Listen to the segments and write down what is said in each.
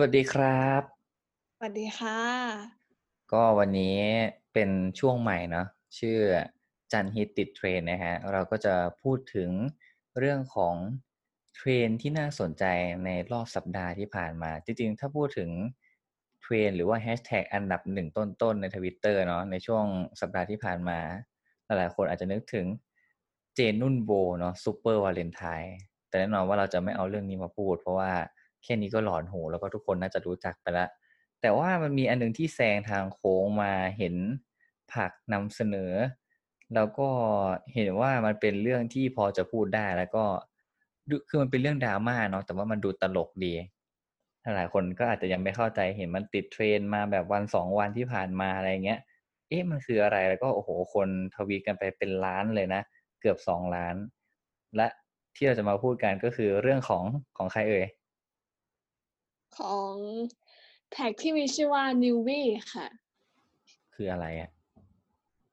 สวัสดีครับ สวัสดีค่ะ ก็วันนี้เป็นช่วงใหม่เนาะชื่อจันทร์ฮิตติดเทรนด์นะฮะเราก็จะพูดถึงเรื่องของเทรนด์ที่น่าสนใจในรอบสัปดาห์ที่ผ่านมา จริงๆ ถ้าพูดถึงเทรนด์หรือว่าแฮชแท็กอันดับหนึ่งต้นๆ ในทวิตเตอร์เนาะในช่วงสัปดาห์ที่ผ่านมา หลายๆคนอาจจะนึกถึงเจนนุ่นโบเนาะซูเปอร์วาเลนไทน์แต่แน่นอนว่าเราจะไม่เอาเรื่องนี้มาพูด เพราะว่า แค่นี้ก็หลอนหูแล้วก็ทุกคนน่าจะรู้จักไปแล้วแต่ว่ามันมีอันนึงที่แซงทางโค้งมาเห็นผักนำเสนอ แล้วก็เห็นว่ามันเป็นเรื่องที่พอจะพูดได้แล้วก็คือมันเป็นเรื่องดราม่าเนาะแต่ว่ามันดูตลกดีหลายคนก็อาจจะยังไม่เข้าใจเห็นมันติดเทรนมาแบบวันสองวันที่ผ่านมาอะไรเงี้ย เอ๊ะมันคืออะไรแล้วก็โอ้โหคนทวีตกันไปเป็นล้านเลยนะ เกือบสองล้าน และที่เราจะมาพูดกันก็คือเรื่องของของใครเอ่ย ของแท็กที่มีชื่อว่า n e w w y ค่ะ คืออะไรอะ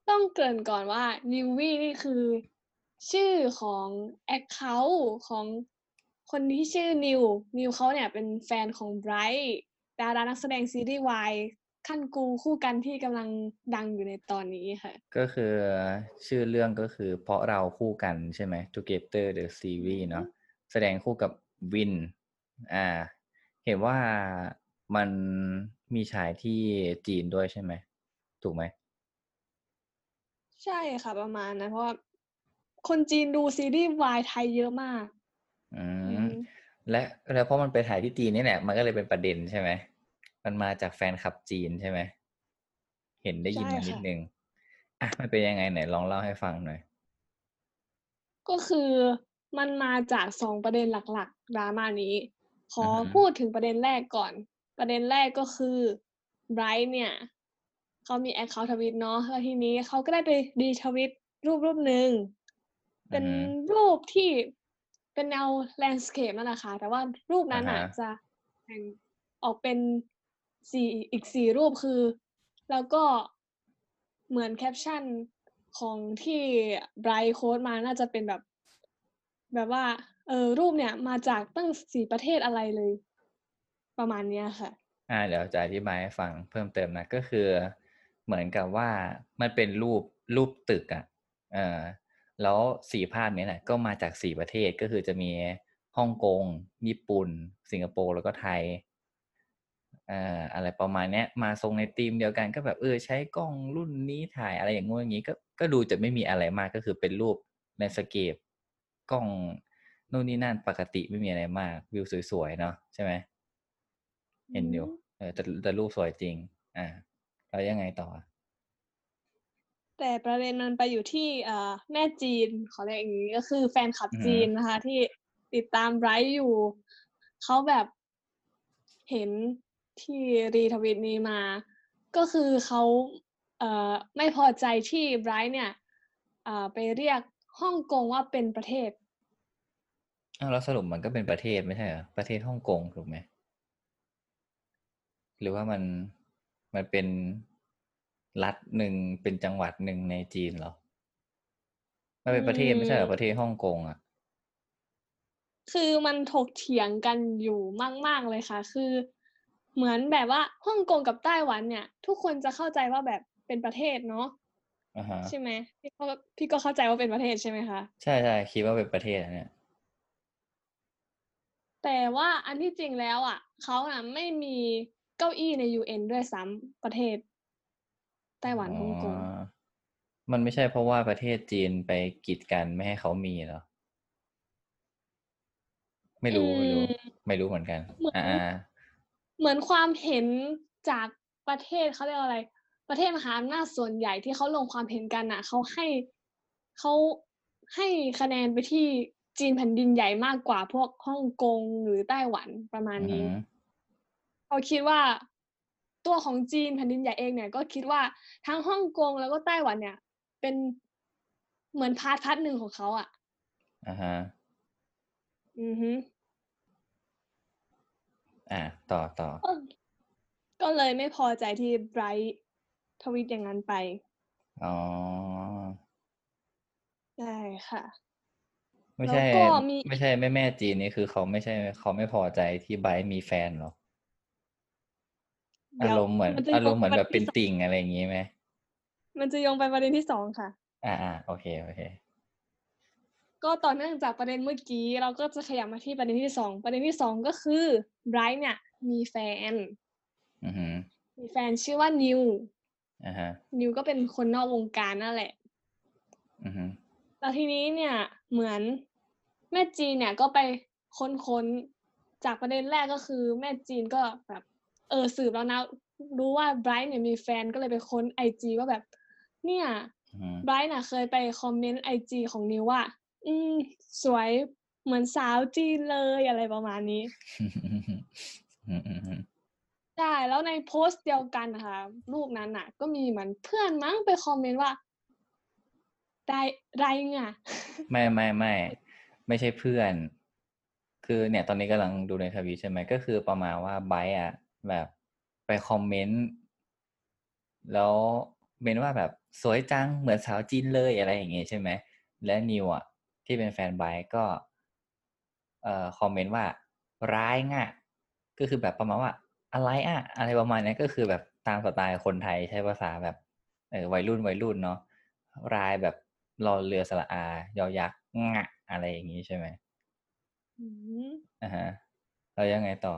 ต้องเกริ่นก่อนว่า n e w w y นี่คือ ชื่อของ Account ของคนที่ชื่อนิว นิวเขาเนี่ยเป็นแฟนของไบรท์ดารานักแสดงซีรีส์วายขั้นกูคู่กันที่กำลังดังอยู่ในตอนนี้ค่ะ ก็คือชื่อเรื่องก็คือเพราะเราคู่กันใช่ไหม Together the Series เนาะแสดงคู่กับวิน อ่า เห็นว่ามันมีฉายที่จีนด้วยใช่ไหม ถูกไหม ใช่ค่ะประมาณนะเพราะว่าคนจีนดูซีรีส์วายไทยเยอะมาก อือืมมและแล้วเพราะมันไปถ่ายที่จีนนี่แหละ มันก็เลยเป็นประเด็นใช่ไหม มันมาจากแฟนคลับจีนใช่ไหม เห็นได้ยินใช่มานิดค่ะนึง อะ มันเป็นยังไงไหนลองเล่าให้ฟังหน่อย ก็คือมันมาจากสองประเด็นหลัก ๆดราม่านี้ ขออือฮึพูดถึงประเด็นแรกก่อน ประเด็นแรกก็คือไบรท์เนี่ยเขามี account ทวิตเนาะแล้วทีนี้เขาก็ได้ไป retweet รูปรูปหนึ่งเป็นอือฮึรูปที่เป็นแนว landscape นั่นแหละค่ะ แต่ว่ารูปนั้นอ่าอะฮะจะแบ่งออกเป็นสี่อีกสี่รูปคือ แล้วก็เหมือนแคปชั่นของที่ไบรท์ quote มาน่าจะเป็นแบบ แบบว่า เออรูปเนี่ยมาจากตั้งสี่ประเทศอะไรเลย ประมาณเนี้ยค่ะ อ่าเดี๋ยวจะอธิบายให้ฟังเพิ่มเติมนะก็คือ เหมือนกับว่ามันเป็นรูปรูปตึกอะ่ะเออแล้วสี่ภาพนี้แหละก็มาจากสี่ประเทศก็คือจะมีฮ่องกง ญี่ปุ่น สิงคโปร์แล้วก็ไทยอ่าอะไรประมาณนี้มาทรงในธีมเดียวกันก็แบบเออใช้กล้องรุ่นนี้ถ่ายอะไรอย่างงู้อย่างนี้ก็ก็ดูจะไม่มีอะไรมากก็คือเป็นรูปในสเกปกล้อง นู่นนี่นั่นปกติไม่มีอะไรมาก วิวสวยๆเนาะใช่ไหมเห็นอยู่อืมเออแต่แต่รูปสวยจริง อ่าแล้วยังไงต่อ แต่ประเด็นมันไปอยู่ที่เอ่อแม่จีนขอเรียกอย่างนี้ก็คือแฟนคลับอือฮึจีนนะคะ ที่ติดตามไบรท์อยู่ เขาแบบเห็นที่รีทวิตนี้มา ก็คือเขาเอ่อไม่พอใจที่ไบรท์เนี่ยเอ่อไปเรียกฮ่องกงว่าเป็นประเทศ อ้าวแล้วสรุปมันก็เป็นประเทศไม่ใช่เหรอประเทศฮ่องกงถูกไหมหรือว่ามันมันเป็นรัฐหนึ่งเป็นจังหวัดหนึ่งในจีนเหรอมันเป็นประเทศไม่ใช่เหรออืมประเทศฮ่องกงอะ คือมันถกเถียงกันอยู่มาก ๆเลยค่ะ คือ เหมือนแบบว่าฮ่องกงกับไต้หวันเนี่ย ทุกคนจะเข้าใจว่าแบบเป็นประเทศเนาะอ่าฮะใช่ไหมพี่ก็พี่ก็เข้าใจว่าเป็นประเทศใช่ไหมคะใช่ใช่คิดว่าเป็นประเทศอะเนี่ย แต่ว่าอันที่จริงแล้วอะเขาน่ะไม่มีเก้าอี้ใน UN ด้วยซ้ำประเทศไต้หวันฮ่องกงอ๋อมันไม่ใช่เพราะว่าประเทศจีนไปกีดกันไม่ให้เขามีเหรอไม่รู้ไม่รู้อืมไม่รู้เหมือนกันเหมือนอ่าเหมือนความเห็นจากประเทศเขาเรียกว่าอะไร ประเทศมหาอำนาจส่วนใหญ่ที่เขาลงความเห็นกันอะเขาให้เขาให้คะแนนไปที่ จีนแผ่นดินใหญ่มากกว่าพวกฮ่องกงหรือไต้หวันประมาณอือนี้หือเขาคิดว่าตัวของจีนแผ่นดินใหญ่เองเนี่ย ก็คิดว่าทั้งฮ่องกงแล้วก็ไต้หวันเนี่ย เป็นเหมือน part part หนึ่งของเขาอะอ่าฮะอือฮึอ่าต่อต่อก็ก็เลยไม่พอใจที่ไบรท์ทวีตอย่างนั้นไป อ๋อ ใช่ค่ะ ไม่ใช่ แล้วก็มี ไม่ใช่แม่แม่จีนนี่คือเขาไม่ใช่เขาไม่พอใจที่ไบร์ทมีแฟนเหรอเดี๋อายวรมณ์เหมือนมันจะอารมณ์เหมือนโยงแบบไปเป็นที่สองติ่งอะไรอย่างงี้ไหมมันจะโยงไปประเด็นที่สองค่ะ อ่าอ่าโอเคโอเค ก็ต่อเนื่องจากประเด็นเมื่อกี้ เราก็จะขยับมาที่ประเด็นที่สองประเด็นที่สองก็คือไบรท์เนี่ย มีแฟน อือหือมีแฟนชื่อว่านิว อ่าฮะ นิวก็เป็นคนนอกวงการนั่นแหละ อือหือแล้วทีนี้เนี่ยเหมือน แม่จีนเนี่ยก็ไปค้นๆจากประเด็นแรกก็คือ แม่จีนก็แบบเออสืบแล้วนะรู้ว่าไบรท์เนี่ยมีแฟนก็เลยไปค้นไอจีว่าแบบ เนี่ยอือหือไบรท์น่ะ เคยไปคอมเมนต์ไอจีของนิวว่า อืม สวยเหมือนสาวจีนเลยอะไรประมาณนี้อืมอืมอืมใช่แล้วในโพสต์เดียวกันนะคะรูปนั้นน่ะ ก็มีเหมือนเพื่อนมั้งไปคอมเมนต์ว่าได้ไรง่ะไม่ไม่ไม่ ไม่ใช่เพื่อน คือเนี่ยตอนนี้กำลังดูในทวีตใช่ไหมก็คือประมาณว่าไบร์อะแบบไปคอมเมนต์แล้วเมนว่าแบบสวยจังเหมือนสาวจีนเลยอะไรอย่างเงี้ยใช่ไหมและนิวอะที่เป็นแฟนไบร์ก็เอ่อคอมเมนต์ว่าร้ายง่ะ ก็คือแบบประมาณว่าอะไรอะอะไรประมาณนี้ก็คือแบบตามสไตล์คนไทยใช้ภาษาแบบเออวัยรุ่นวัยรุ่นเนาะรายแบบรอเรือสระอายอยักษ์งะ อะไรอย่างงี้ใช่ไหมอืมอ่าฮะแล้วยังไงต่อ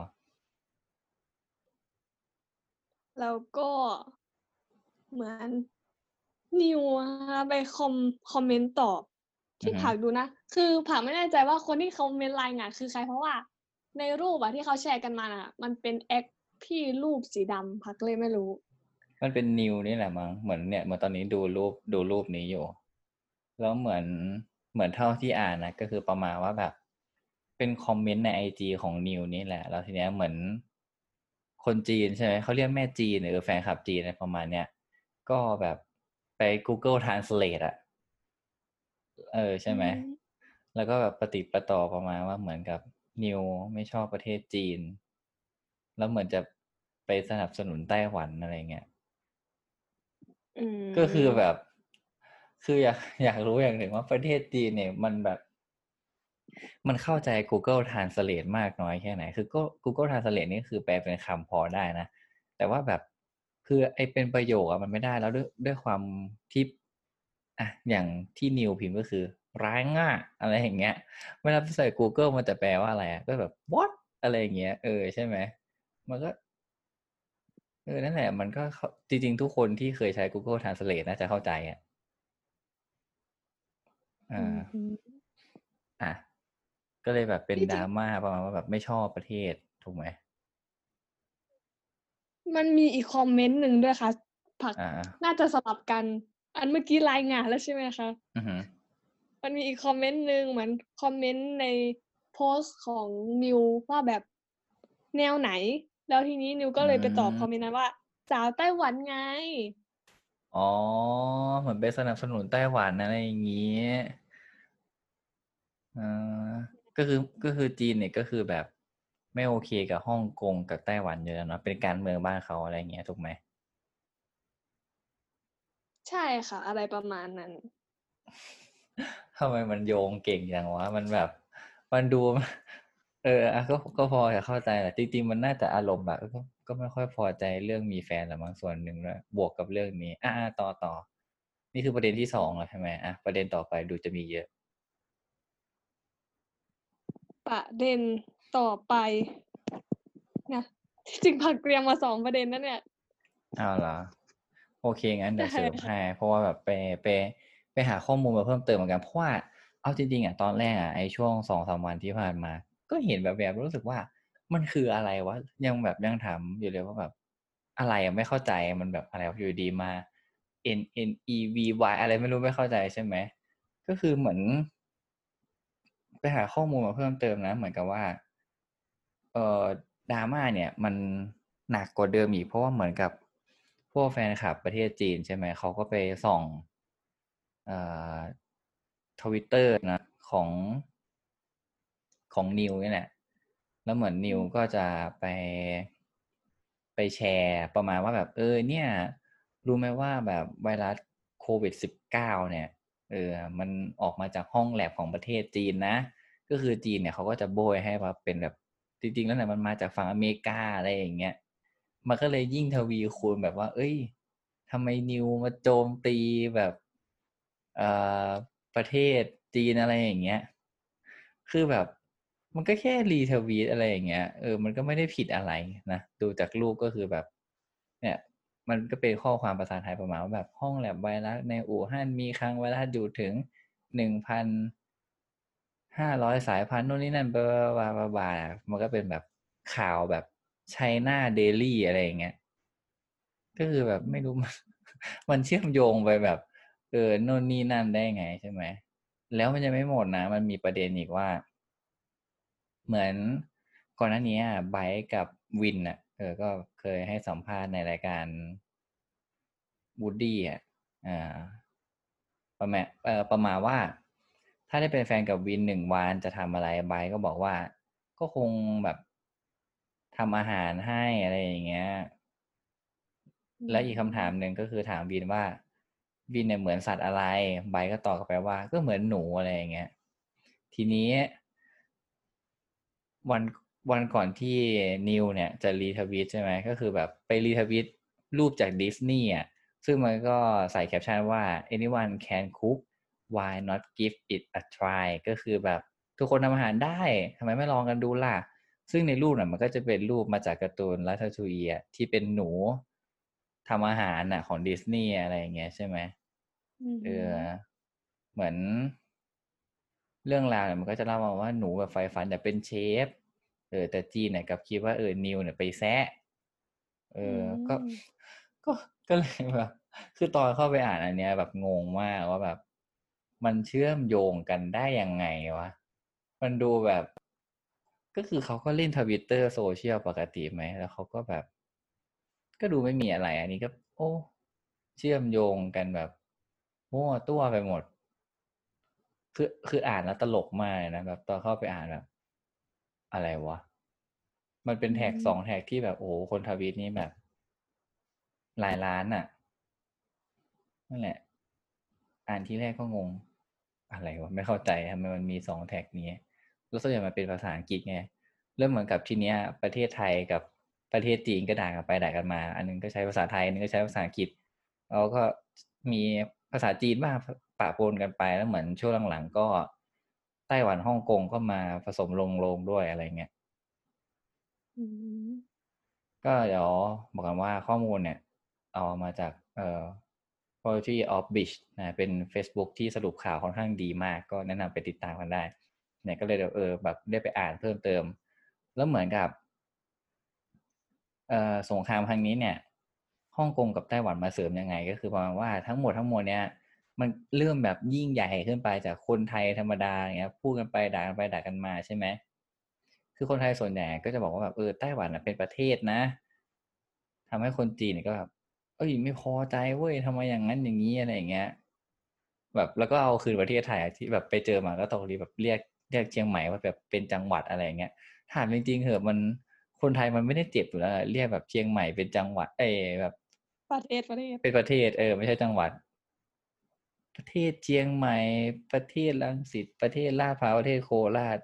แล้วก็เหมือนนิวอะค่ะไปคอมคอมเมนต์ตอบที่อือฮึผักดูนะ คือผักไม่แน่ใจว่าคนที่คอมเมนต์รายงานคือใครเพราะว่า ในรูปอะที่เขาแชร์กันมาน่ะมันเป็นแอคที่รูปสีดำผักเลยไม่รู้ มันเป็นนิวนี่แหละมั้งเหมือนเนี่ยเหมือนตอนนี้ดูรูปดูรูปนี้อยู่ แล้วเหมือน เหมือนเท่าที่อ่านนะก็คือประมาณว่าแบบ เป็นคอมเมนต์ในไอจีของนิวนี่แหละ แล้วทีเนี้ยเหมือนคนจีนใช่ไหมเขาเรียกแม่จีนหรือแฟนคลับจีนอะไรประมาณเนี้ยก็แบบไป Google Translate อะเออใช่ไหมอืมแล้วก็แบบปฏิดประต่อประมาณว่าเหมือนกับนิวไม่ชอบประเทศจีน แล้วเหมือนจะไปสนับสนุนไต้หวันอะไรเงี้ยอืมก็คือแบบ คืออยากอยากรู้อย่างหนึ่งว่าประเทศจีนเนี่ยมันแบบ มันเข้าใจ Google Translate มากน้อยแค่ไหน คือก็ Google Translate นี่คือแปลเป็นคำพอได้นะ แต่ว่าแบบคือไอเป็นประโยคอะมันไม่ได้แล้วด้วยด้วยความที่อะอย่างที่นิวพิมพ์ก็คือ ร้ายง่าอะไรอย่างเงี้ยเวลาไปใส่ Google มันจะแปลว่าอะไรอะก็แบบ what อะไรอย่างเงี้ยเออใช่ไหมมันก็เออนั่นแหละ มันก็จริง ๆ ทุกคนที่เคยใช้ Google Translate น่าจะเข้าใจอะ อ่าอืมอะก็เลยแบบเป็นที่จดริงราม่าประมาณว่าแบบไม่ชอบประเทศถูกไหมมันมีอีกคอมเมนต์หนึ่งด้วยค่ะ ผักอ่าน่าจะสลับกัน อันเมื่อกี้รายงานแล้วใช่ไหมคะอือหือมันมีอีกคอมเมนต์หนึ่งเหมือนคอมเมนต์ในโพสต์ของนิวว่าแบบแนวไหน แล้วทีนี้นิวก็เลยไปตอบอืมคอมเมนต์นั้นว่า สาวไต้หวันไง อ๋อ เหมือนไปสนับสนุนไต้หวันอะไรอย่างงี้อ่า ก็คือก็คือจีนเนี่ยก็คือแบบไม่โอเคกับฮ่องกงกับไต้หวันอยู่แล้วเนาะเป็นการเมืองบ้านเขาอะไรอย่างเงี้ยถูกไหมใช่ค่ะ อะไรประมาณนั้นทำไมมันโยงเก่งอย่างวะมันแบบมันดู เอออะก็ก็พอจะเข้าใจแหละจริงๆมันน่าจะอารมณ์แบบก็ก็ไม่ค่อยพอใจเรื่องมีแฟนละมั้งส่วนหนึ่งด้วยบวกกับเรื่องนี้ อะอะต่อต่อนี่คือประเด็นที่สองแล้วใช่ไหมอะประเด็นต่อไปดูจะมีเยอะ ประเด็นต่อไปนะที่จริงผักเตรียมมาสองประเด็นนั่นเนี่ยอ้าวเหรอโอเคงั้นเดี๋ยวได้เสริมให้เพราะว่าแบบไปไปไปหาข้อมูลมาเพิ่มเติมเหมือนกันเพราะว่าเอาจริงๆอะตอนแรกอะไอ้ช่วงสองสามวันที่ผ่านมา ก็เห็นแบบแบบรู้สึกว่ามันคืออะไรวะยังแบบยังถามอยู่เลยว่าแบบ อะไรอะไม่เข้าใจมันแบบอะไรวะอยู่ดีมา N N E V Y อะไรไม่รู้ไม่เข้าใจใช่ไหมก็คือเหมือน ไปหาข้อมูลมาเพิ่มเติมนะ เหมือนกับว่า เอ่อดราม่าเนี่ย มันหนักกว่าเดิมอีกเพราะว่าเหมือนกับพวกแฟนคลับประเทศจีนใช่ไหมเขาก็ไปส่องเอ่อทวิตเตอร์นะของของนิวนี่แหละ แล้วเหมือนนิวก็จะไปไปแชร์ประมาณว่าแบบเออเนี่ย รู้ไหมว่าแบบไวรัสโควิดสิบเก้าเนี่ย เออมันออกมาจากห้องแลบของประเทศจีนนะ ก็คือจีนเนี่ยเขาก็จะโบยให้ว่าเป็นแบบจริงๆแล้วเนี่ยมันมาจากฝั่งอเมริกาอะไรอย่างเงี้ยมันก็เลยยิ่งทวีคูณแบบว่า เอ้ยทำไมนิวมาโจมตีแบบเอ่อประเทศจีนอะไรอย่างเงี้ย คือแบบมันก็แค่รีทวีตอะไรอย่างเงี้ย เออ มันก็ไม่ได้ผิดอะไรนะ ดูจากรูปก็คือแบบ เนี่ย มันก็เป็นข้อความภาษาไทยประมาณว่าแบบห้องแลบไวรัสในอู่ฮั่นมีครั้งไวรัสอยู่ถึงหนึ่งพันห้าร้อยสายพันธุ์นู่นนี่นั่นบลาบลาบลาบลามันก็เป็นแบบข่าวแบบ China Daily อะไรอย่างเงี้ยก็คือแบบไม่รู้มันเชื่อมโยงไปแบบ เออโน่นนี่นั่นได้ไงใช่ไหม แล้วมันยังไม่หมดนะ มันมีประเด็นอีกว่า เหมือนก่อนหน้านี้ไบร์ทับวินอะ เออก็เคยให้สัมภาษณ์ในรายการวู้ดดี้อะอ่าประมาณเออประมาณว่า ถ้าได้เป็นแฟนกับวินหนึ่งวันจะทำอะไรไบร์ทก็บอกว่า ก็คงแบบทำอาหารให้อะไรอย่างเงี้ย และอีกคำถามหนึ่งก็คือถามวินว่าวินเนี่ยเหมือนสัตว์อะไรไบร์ทก็ตอบกลับไปว่า ก็เหมือนหนูอะไรอย่างเงี้ย ทีนี้ วัน วันก่อนที่นิวเนี่ยจะ retweet ใช่ไหมก็คือแบบไป retweet รูปจากดิสนีย์อะซึ่งมันก็ใส่แคปชั่นว่า anyone can cook why not give it a try ก็คือแบบทุกคนทำอาหารได้ทำไมไม่ลองกันดูล่ะ ซึ่งในรูปน่ะมันก็จะเป็นรูปมาจากการ์ตูนลัททูอีอะที่เป็นหนูทำอาหารน่ะของดิสนีย์อะไรอย่างเงี้ยใช่ไหมอืมเออเหมือน เรื่องราวเนี่ยมันก็จะเล่ามาว่าหนูแบบไฟฝันอยากเป็นเชฟ เออแต่จีนเนี่ยกลับคิดว่าเออนิวเนี่ยไปแซะเออก็อืมก็ก็เลยแบบคือตอนเข้าไปอ่านอันเนี้ย แบบงงมากว่าแบบ มันเชื่อมโยงกันได้ยังไงวะมันดูแบบ ก็คือเขาก็เล่นทวิตเตอร์โซเชียลปกติไหมแล้วเขาก็แบบ ก็ดูไม่มีอะไร อันนี้ก็ โอ้ เชื่อมโยงกันแบบมั่วตัวไปหมด คือคืออ่านแล้วตลกมากเลยนะแบบตอนเข้าไปอ่านแบบ อะไรวะ มันเป็นแท็กอืมสองแท็กที่แบบโอ้โหคนทวีตนี่แบบ หลายล้านอะนั่นแหละ อ่านที่แรกก็งง อะไรวะไม่เข้าใจทำไมมันมีสองแท็กนี้แล้วส่วนใหญ่มันเป็นภาษาอังกฤษไงเริ่มเหมือนกับทีเนี้ย ประเทศไทยกับประเทศจีนก็ด่ากันไปด่ากันมา อันนึงก็ใช้ภาษาไทยอันนึงก็ใช้ภาษาอังกฤษแล้วก็มีภาษาจีนบ้างปะปนกันไปแล้วเหมือนช่วงหลังๆก็ ไต้หวันฮ่องกงก็มาผสมลงลงด้วยอะไรเงี้ยอืมก็เดี๋ยวบอกกันว่าข้อมูลเนี่ย เอามาจากเอ่อ Poetry of Beach นะเป็น Facebook ที่สรุปข่าวค่อนข้างดีมาก ก็แนะนำไปติดตามกันได้ เนี่ยก็เลยเดี๋ยวเออแบบได้ไปอ่านเพิ่มเติม แล้วเหมือนกับเอ่อสงครามครั้งนี้เนี่ยฮ่องกงกับไต้หวันมาเสริมยังไง ก็คือประมาณว่าทั้งหมดทั้งมวลเนี่ย มันเริ่มแบบยิ่งใหญ่ขึ้นไปจากคนไทยธรรมดาอย่างเงี้ยพูดกันไปด่ากันไปด่ากันมาใช่ไหมคือคนไทยส่วนใหญ่ก็จะบอกว่าแบบเออไต้หวันนะเป็นประเทศนะทำให้คนจีนเนี่ยก็แบบเอ้ยไม่พอใจเว้ยทำไมอย่างนั้นอย่างนี้อะไรอย่างเงี้ย แบบแล้วก็เอาคืนประเทศไทยอะที่แบบไปเจอมาก็ตกดีแบบเรียกเรียกเชียงใหม่ว่าแบบเป็นจังหวัดอะไรอย่างเงี้ยถามจริงๆเหอะมันคนไทยมันไม่ได้เจ็บอยู่แล้วอะเรียกแบบเชียงใหม่เป็นจังหวัด เอยแบบประเทศประเทศเป็นประเทศเออไม่ใช่จังหวัด ประเทศเชียงใหม่ ประเทศรังสิตประเทศลาดพร้าวประเทศโคราช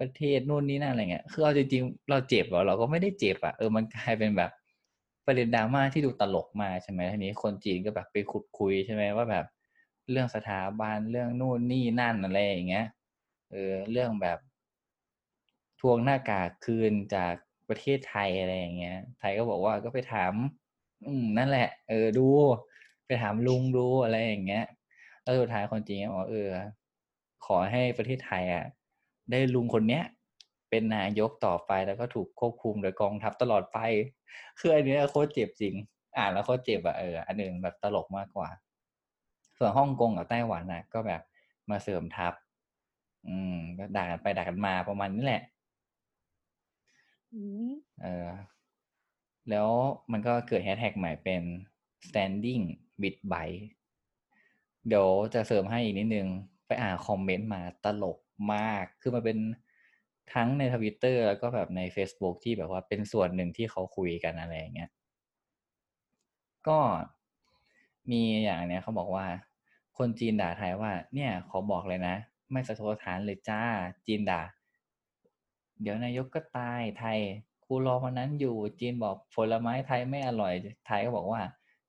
ประเทศนู่นนี่นั่นอะไรเงี้ยคือเอาจริงๆเราเจ็บเหรอเราก็ไม่ได้เจ็บอะเออมันกลายเป็นแบบประเด็นดราม่าที่ดูตลกมาใช่ไหมทีนี้คนจีนก็แบบไปขุดคุยใช่ไหมว่าแบบเรื่องสถาบันเรื่องนู่นนี่นั่นอะไรอย่างเงี้ยเออเรื่องแบบ ทวงหน้ากากคืนจากประเทศไทยอะไรอย่างเงี้ย ไทยก็บอกว่าก็ไปถาม อืมนั่นแหละ เออดู ไปถามลุงดูอะไรอย่างเงี้ย แล้วสุดท้ายคนจีนก็บอกว่าเออ ขอให้ประเทศไทยอะได้ลุงคนเนี้ย เป็นนายกต่อไปแล้วก็ถูกควบคุมโดยกองทัพตลอดไปคืออันเนี้ยโคตรเจ็บจริง อ่านแล้วโคตรเจ็บอะเอออันหนึ่งแบบตลกมากกว่า ส่วนฮ่องกงกับไต้หวันน่ะก็แบบมาเสริมทัพ อืม ก็ด่ากันไปด่ากันมาประมาณนี้แหละอืมเออ แล้วมันก็เกิดแฮชแท็กใหม่เป็น standing with b y เดี๋ยวจะเสริมให้อีกนิดนึง ไปอ่านคอมเมนต์มาตลกมาก คือมันเป็นทั้งในทวิตเตอร์แล้วก็แบบใน Facebook ที่แบบว่าเป็นส่วนหนึ่งที่เขาคุยกันอะไรอย่างเงี้ย ก็มีอย่างเนี้ยเขาบอกว่า คนจีนด่าไทยว่า เนี่ยขอบอกเลยนะ ไม่สะทกสถานเลยจ้า จีนด่า เดี๋ยวนายกก็ตายไทยกูรอวันนั้นอยู่ จีนบอกผลไม้ไทยไม่อร่อย ไทยก็บอกว่า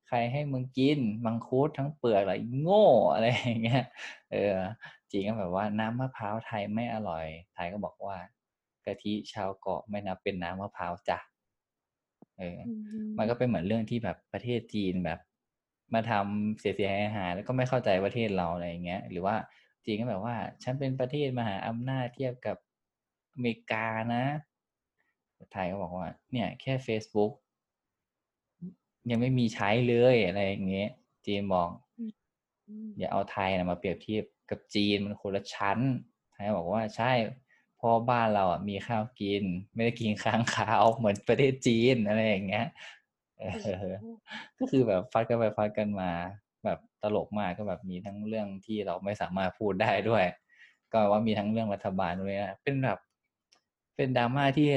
ใครให้มึงกินมังคุดทั้งเปลือกอะไรโง่อะไรอย่างเงี้ยเออจีนก็แบบว่าน้ำมะพร้าวไทยไม่อร่อย ไทยก็บอกว่ากะทิชาวเกาะไม่นับเป็นน้ำมะพร้าวจ้ะเอออืมันก็เป็นเหมือนเรื่องที่แบบประเทศจีนแบบ มาทำเสียเสียหายหายๆแล้วก็ไม่เข้าใจประเทศเราอะไรอย่างเงี้ย หรือว่าจีนก็แบบว่า ฉันเป็นประเทศมหาอำนาจเทียบกับอเมริกานะไทยก็บอกว่า เนี่ย แค่ Facebook ยังไม่มีใช้เลยอะไรอย่างเงี้ยจีนบอกอืมอย่าเอาไทยนะมาเปรียบเทียบกับจีนมันคนละชั้นไทยบอกว่าใช่เพราะบ้านเราอะมีข้าวกิน ไม่ได้กินค้างคาวเหมือนประเทศจีนอะไรอย่างเงี้ยเออก็คือแบบฟัดกันไปฟัดกันมา แบบตลกมากก็แบบมีทั้งเรื่องที่เราไม่สามารถพูดได้ด้วย ก็ว่ามีทั้งเรื่องรัฐบาลด้วยนะเป็นแบบเป็นดราม่าที่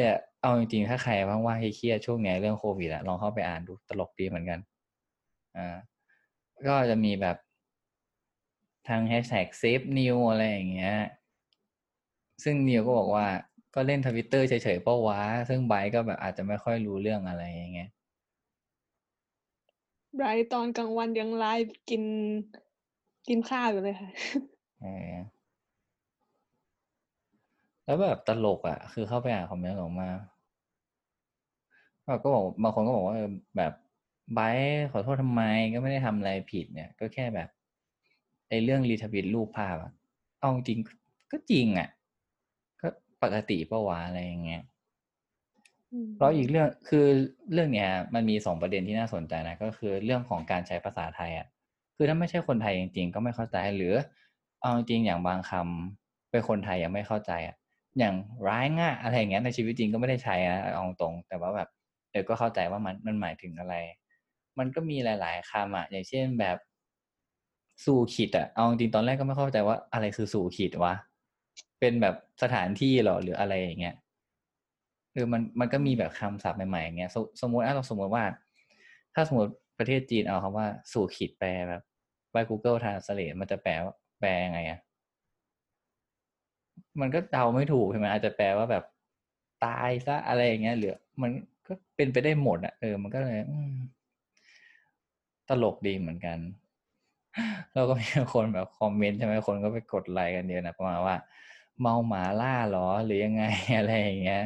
เอาจริงๆ ถ้าใครว่างๆเครียดๆช่วงเนี้ยเรื่องโควิดอะลองเข้าไปอ่านดูตลกดีเหมือนกัน อ่า ก็จะมีแบบทาง hashtag save นิวอะไรอย่างเงี้ย ซึ่งนิวก็บอกว่าก็เล่นทวิตเตอร์เฉยๆเปล่าวะ ซึ่งไบร์ทก็แบบอาจจะไม่ค่อยรู้เรื่องอะไรอย่างเงี้ยไบรท์ตอนกลางวันยังไลฟ์กินกินข้าวอยู่เลยค่ะเออ แล้วแบบตลกอะ คือเข้าไปอ่านคอมเมนต์ออกมาแบบก็บอกบางคนก็บอกว่าเออแบบไบร์ทขอโทษทำไมก็ไม่ได้ทำอะไรผิดเนี่ย ก็แค่แบบไอ้เรื่องรีทวิตรูปภาพอะเอาจริงก็จริงอะ ก็ปกติปะวะอะไรอย่างเงี้ยแล้วอีกเรื่องคือเรื่องเนี้ย มันมีสองประเด็นที่น่าสนใจนะก็คือเรื่องของการใช้ภาษาไทยอะ คือถ้าไม่ใช่คนไทยจริง ๆ ก็ไม่เข้าใจหรือ เอาจริงๆอย่างบางคำเป็นคนไทยยังไม่เข้าใจอะ อย่างร้ายง่ะอะไรอย่างเงี้ยในชีวิตจริงก็ไม่ได้ใช้นะเอาตรง แต่ว่าแบบเออก็เข้าใจว่ามันมันหมายถึงอะไร มันก็มีหลาย ๆคำอะอย่างเช่นแบบสู่ขิดอะเอาจริงตอนแรกก็ไม่เข้าใจว่าอะไรคือสู่ขิดวะเป็นแบบสถานที่เหรอหรืออะไรอย่างเงี้ยคือมันมันก็มีแบบคำศัพท์ใหม่ๆอย่างเงี้ยสมสมมติอะเราสมมติว่า ถ้าสมมติประเทศจีนเอาคำว่าสู่ขีดแปลแบบไป Google Translate มันจะแปลว่าแปลยังไงอะ มันก็เดาไม่ถูกใช่ไหมอาจจะแปลว่าแบบตายซะอะไรอย่างเงี้ยหรือมันก็เป็นไปได้หมดอะเออ มันก็เลยตลกดีเหมือนกันแล้วก็มีคนแบบคอมเมนต์ใช่ไหมคนก็ไปกดไลค์กันเยอะนะประมาณว่า เมาหมาล่าหรอหรือยังไงอะไรอย่างเงี้ย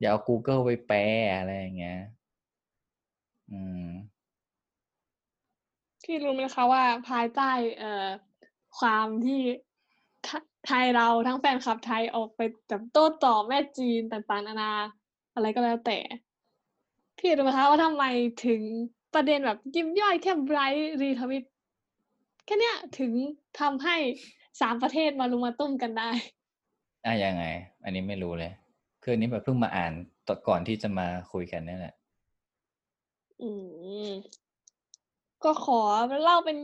อย่าเอา Google ไปแปลอะไรอย่างเงี้ย อืมพี่รู้ไหมคะว่าภายใต้เอ่อความที่ ไทไทยเราทั้งแฟนคลับไทยออกไปแบบโต้ตอบแม่จีนต่างๆนานา อะไรก็แล้วแต่ พี่รู้ไหมคะว่าทำไมถึงประเด็นแบบยิบย่อยแค่ไบรท์รีทวิตแค่เนี้ยถึงทำให้สามประเทศมารุมมาตุ้มกันได้อะยังไง อันนี้ไม่รู้เลย คืออันนี้แบบเพิ่งมาอ่านตอนก่อนที่จะมาคุยกันนี่แหละ อืม ก็ขอเล่าเป็น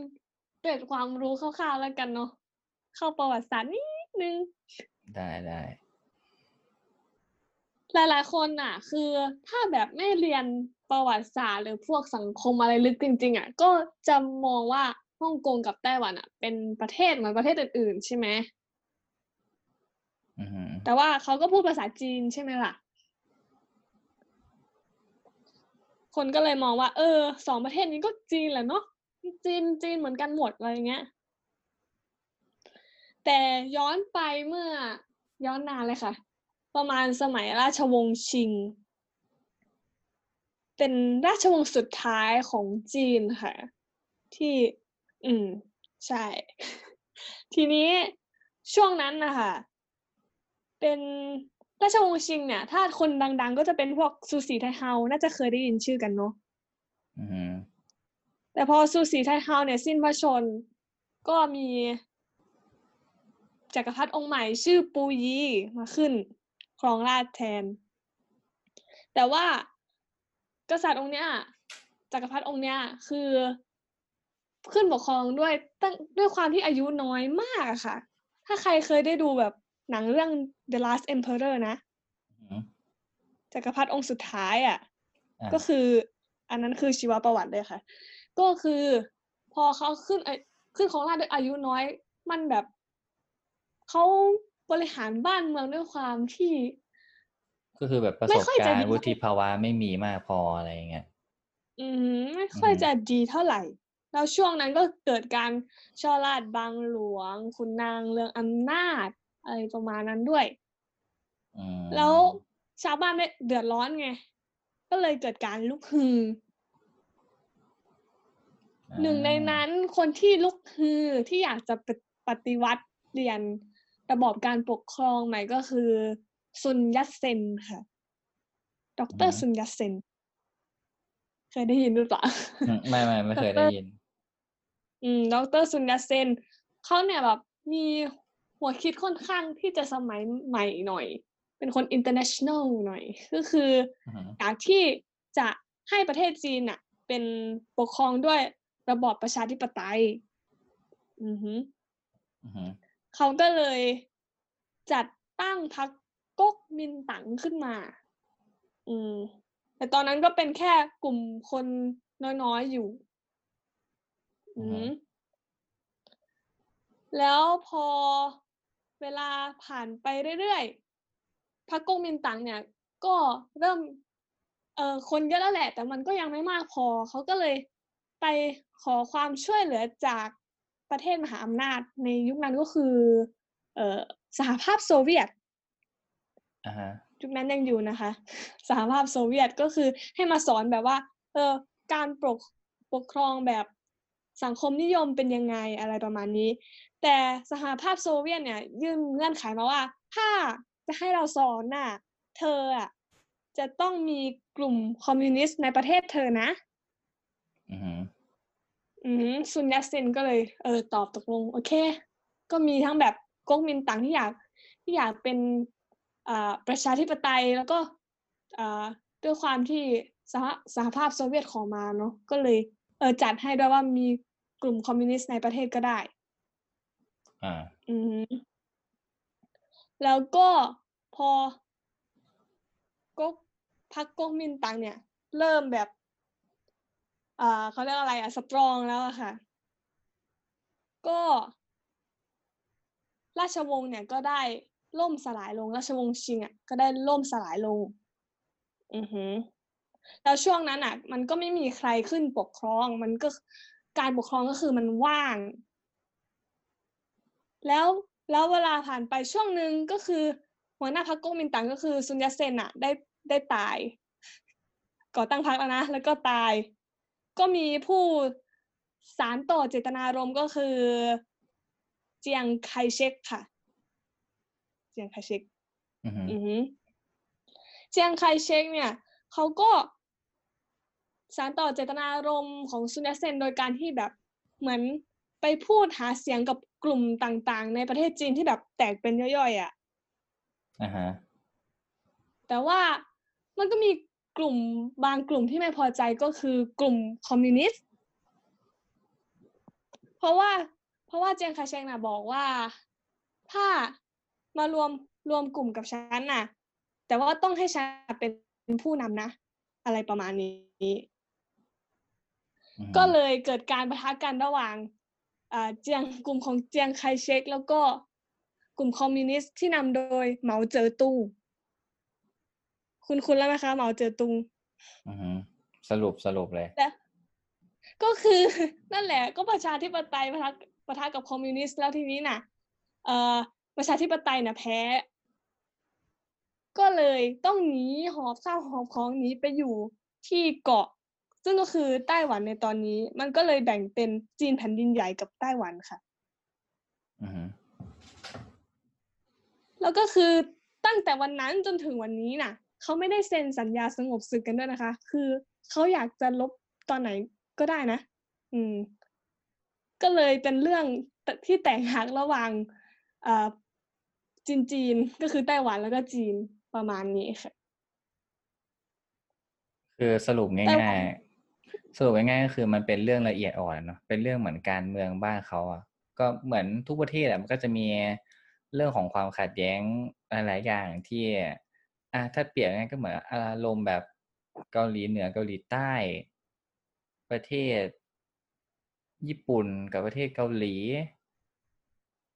เกร็ดความรู้คร่าวๆแล้วกันเนาะ เข้าประวัติศาสตร์นิดนึง ได้ได้ หลายๆคนน่ะ คือถ้าแบบไม่เรียนประวัติศาสตร์หรือพวกสังคมอะไรลึกจริง ๆ อะ ก็จะมองว่าฮ่องกงกับไต้หวันอะ เป็นประเทศเหมือนประเทศอื่นๆ ใช่ไหมอือหือแต่ว่าเขาก็พูดภาษาจีนใช่ไหมล่ะ คนก็เลยมองว่า เออสองประเทศนี้ก็จีนแหละเนาะจีนจีนเหมือนกันหมดอะไรเงี้ย แต่ย้อนไปเมื่อย้อนนานเลยค่ะ ประมาณสมัยราชวงศ์ชิง เป็นราชวงศ์สุดท้ายของจีนค่ะ ที่ อืม ใช่ ทีนี้ช่วงนั้นนะคะเป็นราชวงศ์ชิงเนี่ย ถ้าคนดัง ๆ ก็จะเป็นพวกซูสีไทเฮา น่าจะเคยได้ยินชื่อกันเนาะอือหือแต่พอซูสีไทเฮาเนี่ย สิ้นพระชนม์ก็มี จักรพรรดิองค์ใหม่ชื่อปูยีมาขึ้น ครองราชย์แทน แต่ว่ากษัตริย์องค์เนี้ยจักรพรรดิองค์เนี้ยคือขึ้นปกครองด้วยตั้งด้วยความที่อายุน้อยมากอะค่ะ ถ้าใครเคยได้ดูแบบหนังเรื่อง The Last Emperor นะอือหือจักรพรรดิองค์สุดท้ายอะอะ ก็คือ อันนั้นคือชีวประวัติเลยค่ะ ก็คือพอเขาขึ้นไอขึ้นของราชย์ด้วยอายุน้อย มันแบบ เขาบริหารบ้านเมืองด้วยความที่ ก็คือแบบประไม่สบค่อยกาจะรดีณ์วุฒิภาวะไม่มีมากพออะไรอย่างเงี้ยอืมไม่ค่อยอือฮึจะดีเท่าไหร่แล้วช่วงนั้นก็เกิดการช่อราชบังหลวงขุนนางเรืองอำนาจอะไรประมาณนั้นด้วยอืมแล้วชาวบ้านไม่เดือดร้อนไง ก็เลยเกิดการลุกฮืออ่าหนึ่งในนั้นคนที่ลุกฮือที่อยากจะปฏิปฏิวัติเปลี่ยน ระบอบการปกครองใหม่ก็คือ ซุนยัตเซนค่ะ ดรซุนยัตเซน เคยได้ยินหรือเปล่าอืมไม่ไม่ไม่เคยดได้รยิน อืม ดรซุนยัตเซนเขาเนี่ยแบบมีหัวคิดค่อนข้างที่จะสมัยใหม่หน่อย เป็นคน international หน่อย ก็คืออือฮึอยากที่จะให้ประเทศจีนน่ะเป็นปกครองด้วยระบอบประชาธิปไตย อือหืออือฮึ เขาก็เลยจัดตั้งพรรคก๊กมินตั๋งขึ้นมา อืม แต่ตอนนั้นก็เป็นแค่กลุ่มคนน้อยๆอยู่ อืม แล้วพอเวลาผ่านไปเรื่อยๆพรรคก๊กมินตั๋งเนี่ย ก็เริ่ม เอ่อ คนเยอะแล้วแหละ แต่มันก็ยังไม่มากพอ เขาก็เลยไปขอความช่วยเหลือจาก ประเทศมหาอำนาจในยุคนั้นก็คือ เอ่อสหภาพโซเวียตอ่าฮะยุคนั้นยังอยู่นะคะ สหภาพโซเวียตก็คือให้มาสอนแบบว่า เออการปกปกครองแบบสังคมนิยมเป็นยังไงอะไรประมาณนี้ แต่สหภาพโซเวียตเนี่ย ยื่นเงื่อนไขมาว่า ถ้าจะให้เราสอนน่ะ เธออะจะต้องมีกลุ่มคอมมิวนิสต์ในประเทศเธอนะ อือฮึอืมซุนยัตเซนก็เลยเออตอบตกลง โอเค ก็มีทั้งแบบก๊กมินตั๋งที่อยากที่อยากเป็นอ่าประชาธิปไตยแล้วก็อ่าด้วยความที่สหสหภาพโซเวียตขอมาเนาะก็เลยเออจัดให้ด้วยว่ามีกลุ่มคอมมิวนิสต์ในประเทศก็ได้ อ่า อืมแล้วก็พอก๊กพรรคก๊กมินตั๋งเนี่ย เริ่มแบบ อ่าเขาเรียกอะไรอะสตรองแล้วอะค่ะ ก็ราชวงศ์เนี่ยก็ได้ล่มสลายลง ราชวงศ์ชิงอะก็ได้ล่มสลายลง อือหือ แล้วช่วงนั้นอะ มันก็ไม่มีใครขึ้นปกครอง มันก็การปกครองก็คือมันว่าง แล้วแล้วเวลาผ่านไปช่วงหนึ่งก็คือ หัวหน้าพรรคก๊กมินตั๋งก็คือซุนยัตเซนอะ ได้ได้ตาย ก่อตั้งพรรคแล้วนะแล้วก็ตาย ก็มีผู้สารต่อเจตนารมณ์ก็คือ เจียงไคเชกค่ะ เจียงไคเชกอือฮึอือหือเจียงไคเชกเนี่ยเขาก็สารต่อเจตนารมณ์ของซุนยัตเซนโดยการที่แบบเหมือนไปพูดหาเสียงกับกลุ่มต่างๆ ในประเทศจีนที่แบบแตกเป็นย่อยๆอะอ่าฮะแต่ว่ามันก็มี กลุ่มบางกลุ่มที่ไม่พอใจก็คือกลุ่มคอมมิวนิสต์เพราะว่าเพราะว่าเจียงไคเชกน่ะบอกว่าถ้ามารวมรวมกลุ่มกับฉันน่ะ แต่ว่าต้องให้ฉันเป็นผู้นำนะ อะไรประมาณนี้อือฮึก็เลยเกิดการประทะกันระหว่างอ่าเจียงกลุ่มของเจียงไคเชกแล้วก็กลุ่มคอมมิวนิสต์ที่นำโดยเหมาเจ๋อตุง คุณคุณแล้วไหมคะเหมาเจ๋อตุงอือฮึสรุปสรุปเลยและก็คือนั่นแหละ ก็ประชาธิปไตยประทะประทะกับคอมมิวนิสต์แล้วทีนี้น่ะ เอ่อประชาธิปไตยน่ะแพ้ ก็เลยต้องหนีหอบข้าวหอบของหนีไปอยู่ที่เกาะ ซึ่งก็คือไต้หวันในตอนนี้ มันก็เลยแบ่งเป็นจีนแผ่นดินใหญ่กับไต้หวันค่ะอือฮึแล้วก็คือตั้งแต่วันนั้นจนถึงวันนี้น่ะ เขาไม่ได้เซ็นสัญญาสงบศึกกันด้วยนะคะ คือเขาอยากจะลบตอนไหนก็ได้นะ อืม ก็เลยเป็นเรื่องที่แตกหักระหว่างเอ่อจีนจีนก็คือไต้หวันแล้วก็จีนประมาณนี้ค่ะคือสรุปไต้หวัง่านยๆสรุปง่ายๆก็คือมันเป็นเรื่องละเอียดอ่อนเนาะเป็นเรื่องเหมือนการเมืองบ้านเขาอะ ก็เหมือนทุกประเทศอะมันก็จะมีเรื่องของความขัดแย้งหลายๆอย่างที่ อะถ้าเปรียบง่ายก็เหมือนอารมณ์แบบเกาหลีเหนือเกาหลีใต้ ประเทศ ญี่ปุ่นกับประเทศเกาหลี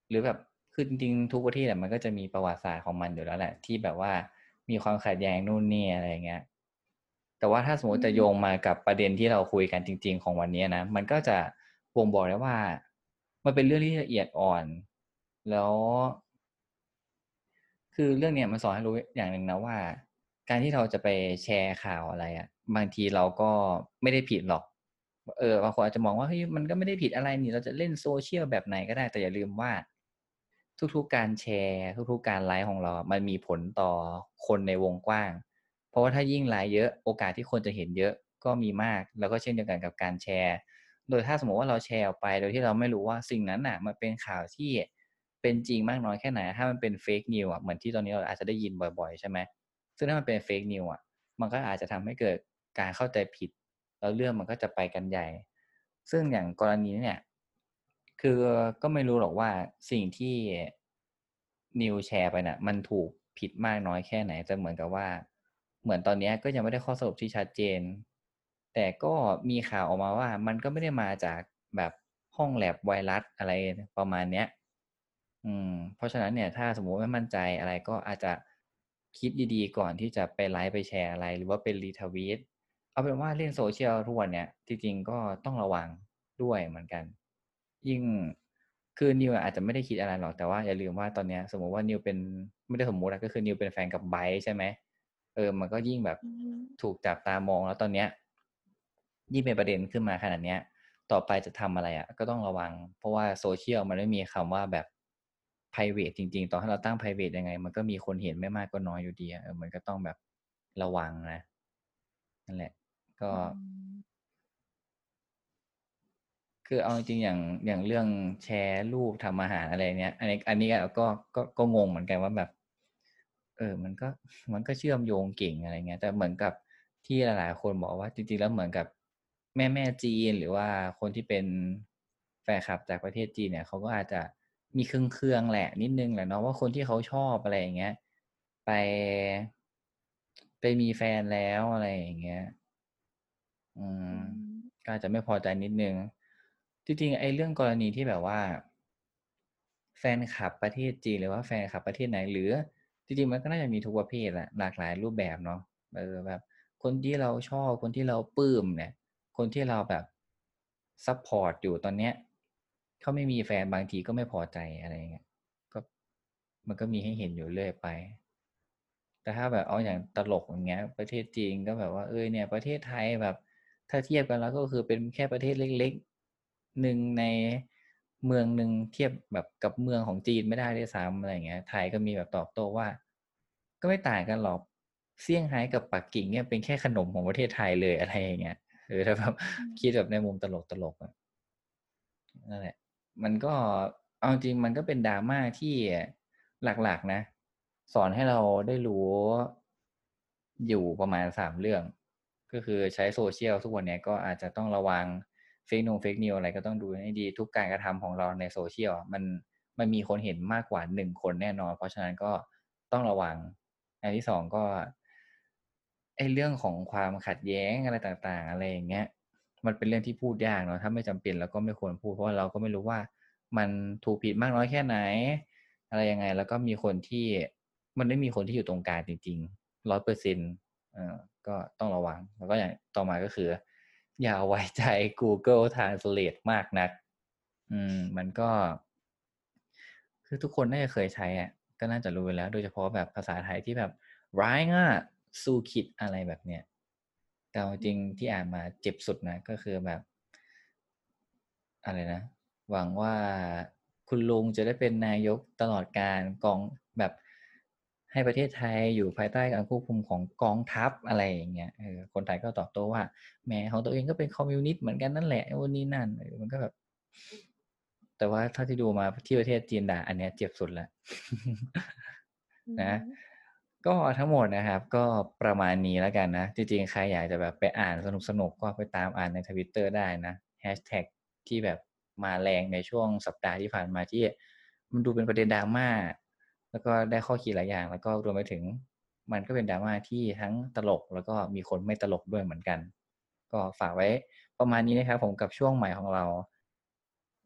หรือแบบคือจริงทุกประเทศอะมันก็จะมีประวัติศาสตร์ของมันอยู่แล้วแหละ ที่แบบว่ามีความขัดแย้งนู่นนี่อะไรเงี้ย แต่ว่าถ้าสมมติจะโยงมากับประเด็นที่เราคุยกันจริง ๆ ของวันนี้นะมันก็จะบ่งบอกได้ว่า มันเป็นเรื่องที่ละเอียดอ่อน แล้ว คือเรื่องเนี้ยมันสอนให้รู้อย่างหนึ่งนะว่า การที่เราจะไปแชร์ข่าวอะไรอะบางทีเราก็ไม่ได้ผิดหรอก เออบางคนอาจจะมองว่าเฮ้ยมันก็ไม่ได้ผิดอะไรนี่ เราจะเล่นโซเชียลแบบไหนก็ได้แต่อย่าลืมว่า ทุกๆการแชร์ ทุกๆการไลฟ์ของเรา มันมีผลต่อคนในวงกว้าง เพราะว่าถ้ายิ่งไลฟ์เยอะโอกาสที่คนจะเห็นเยอะก็มีมาก แล้วก็เช่นเดียวกันกับการแชร์ โดยถ้าสมมติว่าเราแชร์ออกไป โดยที่เราไม่รู้ว่าสิ่งนั้นน่ะ มันเป็นข่าวที่ เป็นจริงมากน้อยแค่ไหน ถ้ามันเป็น fake news อะเหมือนที่ตอนนี้เราอาจจะได้ยินบ่อยๆ ใช่ไหมซึ่งถ้ามันเป็นเฟกนิวอะมันก็อาจจะทำให้เกิดการเข้าใจผิด แล้วเรื่องมันก็จะไปกันใหญ่ ซึ่งอย่างกรณีนี้เนี่ยคือก็ไม่รู้หรอกว่าสิ่งที่นิวแชร์ไปน่ะ มันถูกผิดมากน้อยแค่ไหนแต่เหมือนกับว่า เหมือนตอนนี้ก็ยังไม่ได้ข้อสรุปที่ชัดเจน แต่ก็มีข่าวออกมาว่า มันก็ไม่ได้มาจากแบบห้องแลบไวรัสอะไรประมาณเนี้ย อืมเพราะฉะนั้นเนี่ยถ้าสมมุติไม่มั่นใจอะไรก็อาจจะคิดดีๆ ก่อนที่จะไปไลฟ์ไปแชร์อะไร หรือว่าเป็น retweet เอาเป็นว่าเล่นโซเชียลทุกวันเนี่ยจริงๆก็ต้องระวังด้วยเหมือนกัน ยิ่งคือนิวอาจจะไม่ได้คิดอะไรหรอกแต่ว่าอย่าลืมว่าตอนเนี้ย สมมุติว่านิวเป็นไม่ได้สมมุตินะก็คือนิวเป็นแฟนกับไบร์ทใช่ไหมเออ มันก็ยิ่งแบบอืมถูกจับตามองแล้วตอนเนี้ยยิ่งเป็นประเด็นขึ้นมาขนาดเนี้ย ต่อไปจะทำอะไรอะ่ะ ก็ต้องระวัง เพราะว่าโซเชียลมันไม่มีคำว่าแบบ private จริง ๆตอนให้เราตั้ง private ยังไง มันก็มีคนเห็นไม่มากก็น้อยอยู่ดีอะเออมันก็ต้องแบบระวังนะนั่นแหละ ก็ คือเอาจริงๆอย่างอย่างเรื่องแชร์รูปทำอาหารอะไรเนี้ย อันนี้ อันนี้ก็ก็ก็งงเหมือนกันว่าแบบ เออ มันก็มันก็เชื่อมโยงเก่งอะไรเงี้ย แต่เหมือนกับที่หลาย ๆ คนบอกว่าจริง ๆ แล้วเหมือนกับแม่แม่จีนหรือว่าคนที่เป็นแฟนคลับจากประเทศจีนเนี่ยเขาก็อาจจะ มีเครื่องเครื่องๆแหละนิดนึงแหละเนาะว่าคนที่เขาชอบอะไรอย่างเงี้ย ไป ไปมีแฟนแล้วอะไรอย่างเงี้ย อืมก็อาจจะไม่พอใจนิดนึงจริงๆไอ้เรื่องกรณีที่แบบว่า แฟนคลับประเทศจีนหรือว่าแฟนคลับประเทศไหน หรือจริงๆมันก็น่าจะมีทุกประเภทแหละหลากหลายรูปแบบเนาะเออแบบ คนที่เราชอบคนที่เราปลื้มเนี่ย คนที่เราแบบ support อยู่ตอนเนี้ย เขาไม่มีแฟนบางทีก็ไม่พอใจอะไรเงี้ยก็มันก็มีให้เห็นอยู่เรื่อยไป แต่ถ้าแบบเอาอย่างตลกอย่างเงี้ย ประเทศจีนก็แบบว่าเออเนี่ย ประเทศไทยแบบ ถ้าเทียบกันแล้วก็คือเป็นแค่ประเทศเล็กๆหนึ่งในเมืองหนึ่งเทียบแบบกับเมืองของจีนไม่ได้ด้วยซ้ำอะไรเงี้ยไทยก็มีแบบตอบโต้ว่า ก็ไม่ต่างกันหรอกเซี่ยงไฮ้กับปักกิ่งเนี่ยเป็นแค่ขนมของประเทศไทยเลยอะไรอย่างเงี้ยเออถ้าแบบคิดแบบในมุมตลกตลกๆอะนั่นแหละ มันก็เอาจริงมันก็เป็นดราม่าที่หลักๆนะ สอนให้เราได้รู้อยู่ประมาณสามเรื่อง ก็คือใช้โซเชียลทุกวันเนี้ยก็อาจจะต้องระวังfake นง fake news อะไรก็ต้องดูให้ดีทุกการกระทำของเราในโซเชียลมันมันมีคนเห็นมากกว่าหนึ่งคนแน่นอน เพราะฉะนั้นก็ต้องระวัง อันที่สองก็ไอเรื่องของความขัดแย้งอะไรต่าง ๆ อะไรอย่างเงี้ย มันเป็นเรื่องที่พูดยากเนาะถ้าไม่จำเป็นเราก็ไม่ควรพูดเพราะเราก็ไม่รู้ว่ามันถูกผิดมากน้อยแค่ไหน อะไรยังไง แล้วก็มีคนที่มันไม่มีคนที่อยู่ตรงกลางจริงๆร้อยเปอร์เซ็นต์ก็ต้องระวัง แล้วก็อย่างต่อมาก็คือ อย่าไว้ใจ Google Translate มากนัก อืม มันก็ คือทุกคนน่าจะเคยใช้อะก็น่าจะรู้แล้ว โดยเฉพาะแบบภาษาไทยที่แบบร้ายง่ะสู้คิดอะไรแบบเนี้ย แต่จริงที่อ่านมาเจ็บสุดนะก็คือแบบอะไรนะ หวังว่าคุณลุงจะได้เป็นนายกตลอดการกองแบบให้ประเทศไทยอยู่ภายใต้การควบคุมของกองทัพอะไรอย่างเงี้ยเออคนไทยก็ตอบโต้ว่าแหมของตัวเองก็เป็นคอมมิวนิสต์เหมือนกันนั่นแหละวันนี้นั่นมันก็แบบ แต่ว่าเท่าที่ดูมาที่ประเทศจีนด่าอันเนี้ยเจ็บสุดแล้วนะ ก็ทั้งหมดนะครับ ก็ประมาณนี้แล้วกันนะ จริงๆ ใครอยากจะแบบไปอ่านสนุกๆก็ไปตามอ่านในทวิตเตอร์ได้นะแฮชแท็กที่แบบมาแรงในช่วงสัปดาห์ที่ผ่านมาที่ มันดูเป็นประเด็นดราม่าแล้วก็ได้ข้อคิดหลายอย่าง แล้วก็รวมไปถึงมันก็เป็นดราม่าที่ทั้งตลกแล้วก็มีคนไม่ตลกด้วยเหมือนกัน ก็ฝากไว้ประมาณนี้นะครับผมกับช่วงใหม่ของเรา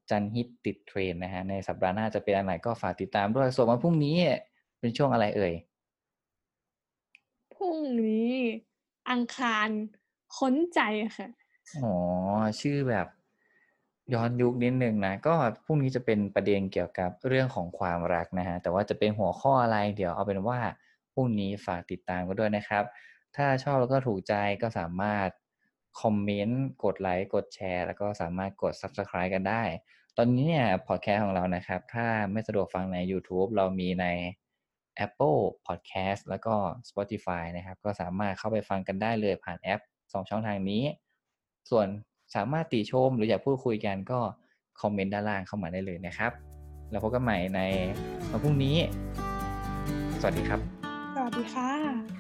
จันฮิตติดเทรนนะฮะในสัปดาห์หน้าจะเป็นอะไรก็ฝากติดตามด้วยส่วนวันพรุ่งนี้เป็นช่วงอะไรเอ่ย นี้ อังคารค้นใจค่ะ อ๋อ ชื่อแบบย้อนยุคนิดหนึ่งนะ ก็พรุ่งนี้จะเป็นประเด็นเกี่ยวกับเรื่องของความรักนะฮะ แต่ว่าจะเป็นหัวข้ออะไร เดี๋ยวเอาเป็นว่าพรุ่งนี้ฝากติดตามกันด้วยนะครับ ถ้าชอบแล้วก็ถูกใจก็สามารถคอมเมนต์ กดไลค์ กดแชร์ แล้วก็สามารถกด Subscribe กันได้ ตอนนี้เนี่ยพอดแคสต์ของเรานะครับ ถ้าไม่สะดวกฟังในยูทูบเรามีใน Apple Podcast แล้วก็ Spotify นะครับ ก็สามารถเข้าไปฟังกันได้เลยผ่านแอป 2 ช่องทางนี้ ส่วนสามารถติชมหรืออยากพูดคุยกันก็คอมเมนต์ด้านล่างเข้ามาได้เลยนะครับ แล้วพบกันใหม่ในวันพรุ่งนี้ สวัสดีครับ สวัสดีค่ะ